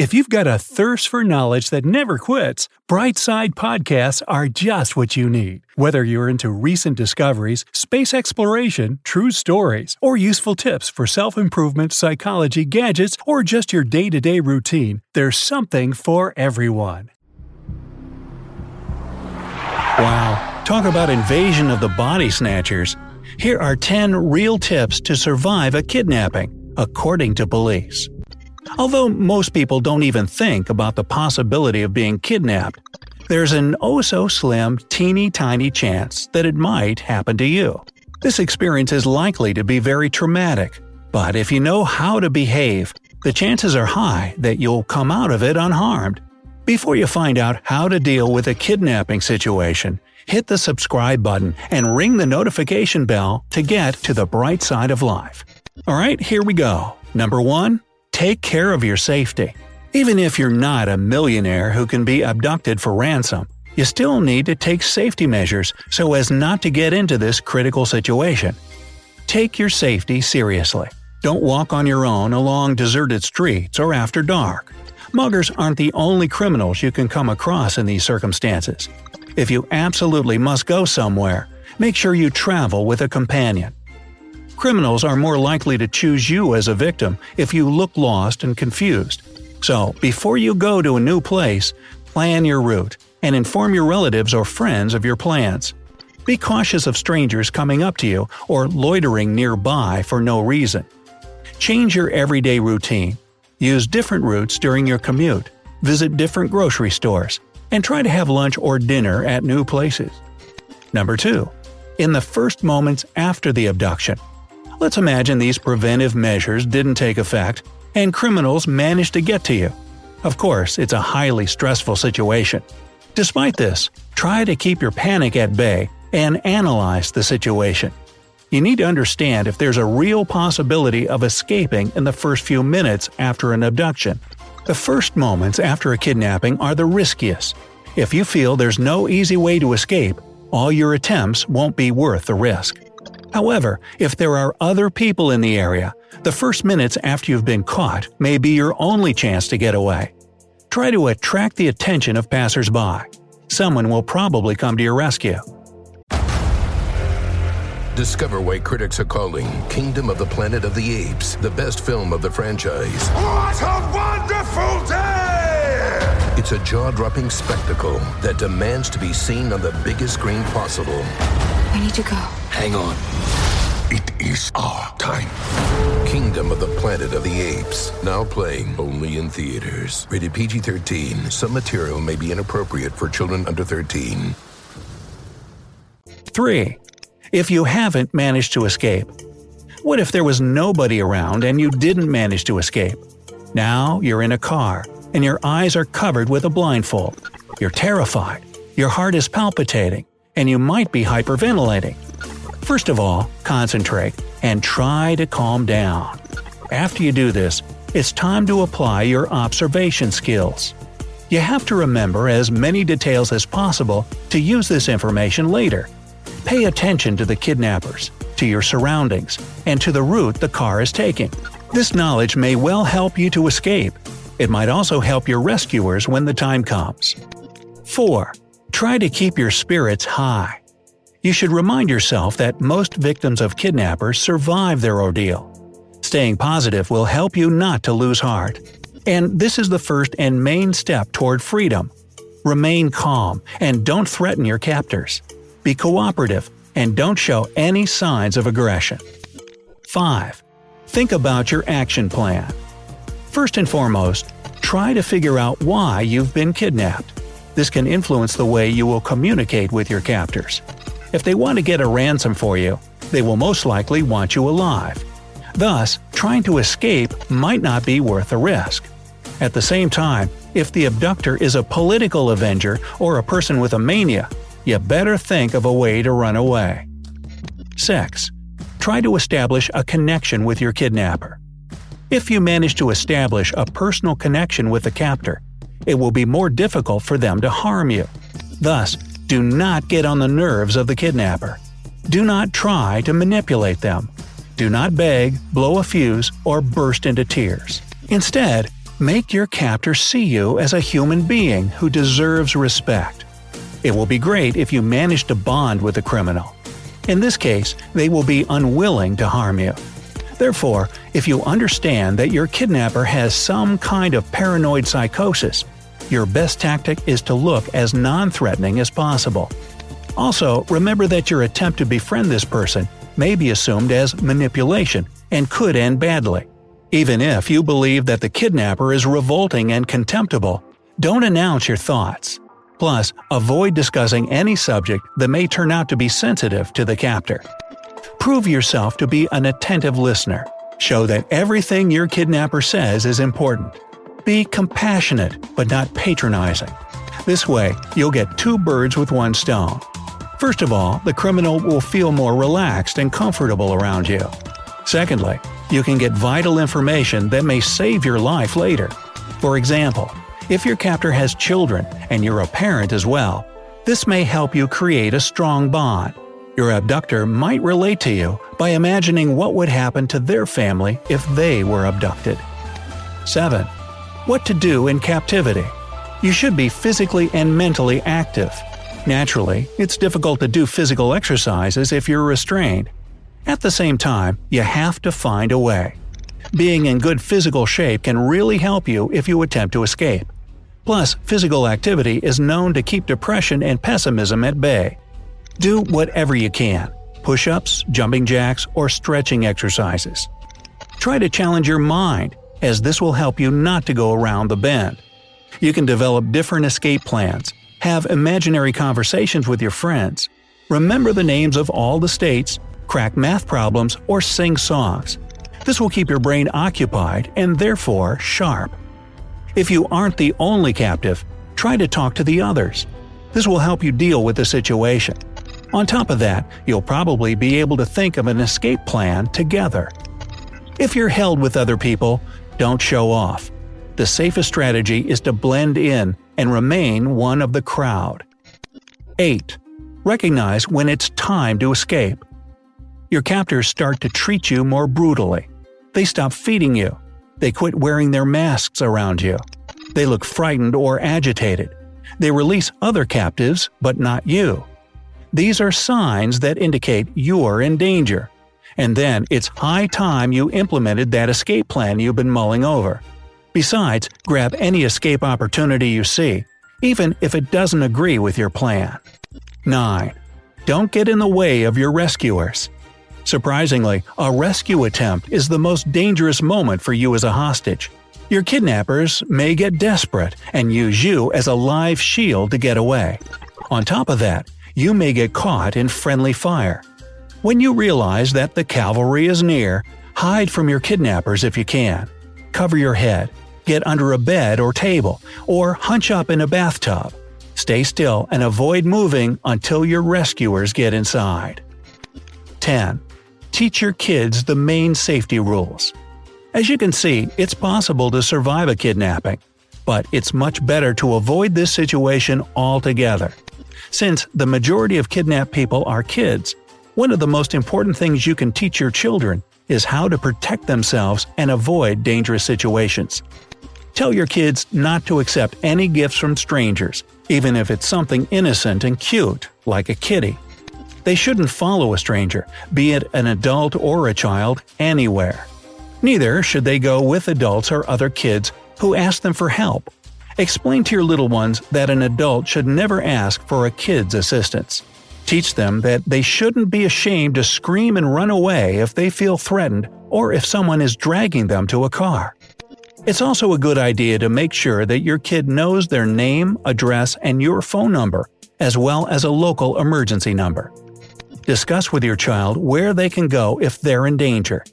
If you've got a thirst for knowledge that never quits, Brightside Podcasts are just what you need. Whether you're into recent discoveries, space exploration, true stories, or useful tips for self improvement, psychology, gadgets, or just your day to day routine, there's something for everyone. Wow, talk about invasion of the body snatchers. Here are 10 real tips to survive a kidnapping, according to police. Although most people don't even think about the possibility of being kidnapped, there's an oh so slim, teeny tiny chance that it might happen to you. This experience is likely to be very traumatic, but if you know how to behave, the chances are high that you'll come out of it unharmed. Before you find out how to deal with a kidnapping situation, hit the subscribe button and ring the notification bell to get to the bright side of life. Alright, here we go. Number 1 take care of your safety. Even if you're not a millionaire who can be abducted for ransom, you still need to take safety measures so as not to get into this critical situation. Take your safety seriously. Don't walk on your own along deserted streets or after dark. Muggers aren't the only criminals you can come across in these circumstances. If you absolutely must go somewhere, make sure you travel with a companion. Criminals are more likely to choose you as a victim if you look lost and confused. So, before you go to a new place, plan your route and inform your relatives or friends of your plans. Be cautious of strangers coming up to you or loitering nearby for no reason. Change your everyday routine. Use different routes during your commute. Visit different grocery stores. And try to have lunch or dinner at new places. Number 2. In the first moments after the abduction, Let's imagine these preventive measures didn't take effect, and criminals managed to get to you. Of course, it's a highly stressful situation. Despite this, try to keep your panic at bay and analyze the situation. You need to understand if there's a real possibility of escaping in the first few minutes after an abduction. The first moments after a kidnapping are the riskiest. If you feel there's no easy way to escape, all your attempts won't be worth the risk. However, if there are other people in the area, the first minutes after you've been caught may be your only chance to get away. Try to attract the attention of passersby. Someone will probably come to your rescue. Discover why critics are calling Kingdom of the Planet of the Apes the best film of the franchise. What a wonderful day! It's a jaw dropping spectacle that demands to be seen on the biggest screen possible. We need to go. Hang on. It is our time. Kingdom of the Planet of the Apes. Now playing only in theaters. Rated PG 13. Some material may be inappropriate for children under 13. 3. If you haven't managed to escape. What if there was nobody around and you didn't manage to escape? Now you're in a car, and your eyes are covered with a blindfold. You're terrified. Your heart is palpitating and you might be hyperventilating. First of all, concentrate and try to calm down. After you do this, it's time to apply your observation skills. You have to remember as many details as possible to use this information later. Pay attention to the kidnappers, to your surroundings, and to the route the car is taking. This knowledge may well help you to escape. It might also help your rescuers when the time comes. 4. Try to keep your spirits high. You should remind yourself that most victims of kidnappers survive their ordeal. Staying positive will help you not to lose heart. And this is the first and main step toward freedom. Remain calm and don't threaten your captors. Be cooperative and don't show any signs of aggression. 5. Think about your action plan. First and foremost, try to figure out why you've been kidnapped. This can influence the way you will communicate with your captors. If they want to get a ransom for you, they will most likely want you alive. Thus, trying to escape might not be worth the risk. At the same time, if the abductor is a political avenger or a person with a mania, you better think of a way to run away. 6. Try to establish a connection with your kidnapper. If you manage to establish a personal connection with the captor, it will be more difficult for them to harm you. Thus, do not get on the nerves of the kidnapper. Do not try to manipulate them. Do not beg, blow a fuse, or burst into tears. Instead, Make your captor see you as a human being who deserves respect. It will be great if you manage to bond with the criminal. In this case, they will be unwilling to harm you. Therefore, if you understand that your kidnapper has some kind of paranoid psychosis, your best tactic is to look as non threatening as possible. Also, remember that your attempt to befriend this person may be assumed as manipulation and could end badly. Even if you believe that the kidnapper is revolting and contemptible, don't announce your thoughts. Plus, avoid discussing any subject that may turn out to be sensitive to the captor. Prove yourself to be an attentive listener. Show that everything your kidnapper says is important. Be compassionate, but not patronizing. This way, you'll get two birds with one stone. First of all, the criminal will feel more relaxed and comfortable around you. Secondly, you can get vital information that may save your life later. For example, if your captor has children and you're a parent as well, this may help you create a strong bond. Your abductor might relate to you by imagining what would happen to their family if they were abducted. 7. What to do in captivity. You should be physically and mentally active. Naturally, it's difficult to do physical exercises if you're restrained. At the same time, you have to find a way. Being in good physical shape can really help you if you attempt to escape. Plus, physical activity is known to keep depression and pessimism at bay. Do whatever you can push ups, jumping jacks, or stretching exercises. Try to challenge your mind, as this will help you not to go around the bend. You can develop different escape plans, have imaginary conversations with your friends, remember the names of all the states, crack math problems, or sing songs. This will keep your brain occupied and therefore sharp. If you aren't the only captive, try to talk to the others. This will help you deal with the situation. On top of that, you'll probably be able to think of an escape plan together. If you're held with other people, don't show off. The safest strategy is to blend in and remain one of the crowd. 8. Recognize when it's time to escape. Your captors start to treat you more brutally. They stop feeding you. They quit wearing their masks around you. They look frightened or agitated. They release other captives, but not you. These are signs that indicate you're in danger. And then it's high time you implemented that escape plan you've been mulling over. Besides, grab any escape opportunity you see, even if it doesn't agree with your plan. 9. Don't get in the way of your rescuers. Surprisingly, a rescue attempt is the most dangerous moment for you as a hostage. Your kidnappers may get desperate and use you as a live shield to get away. On top of that, you may get caught in friendly fire. When you realize that the cavalry is near, hide from your kidnappers if you can. Cover your head, get under a bed or table, or hunch up in a bathtub. Stay still and avoid moving until your rescuers get inside. 10. Teach your kids the main safety rules. As you can see, it's possible to survive a kidnapping, but it's much better to avoid this situation altogether. Since the majority of kidnapped people are kids, one of the most important things you can teach your children is how to protect themselves and avoid dangerous situations. Tell your kids not to accept any gifts from strangers, even if it's something innocent and cute, like a kitty. They shouldn't follow a stranger, be it an adult or a child, anywhere. Neither should they go with adults or other kids who ask them for help. Explain to your little ones that an adult should never ask for a kid's assistance. Teach them that they shouldn't be ashamed to scream and run away if they feel threatened or if someone is dragging them to a car. It's also a good idea to make sure that your kid knows their name, address, and your phone number, as well as a local emergency number. Discuss with your child where they can go if they're in danger,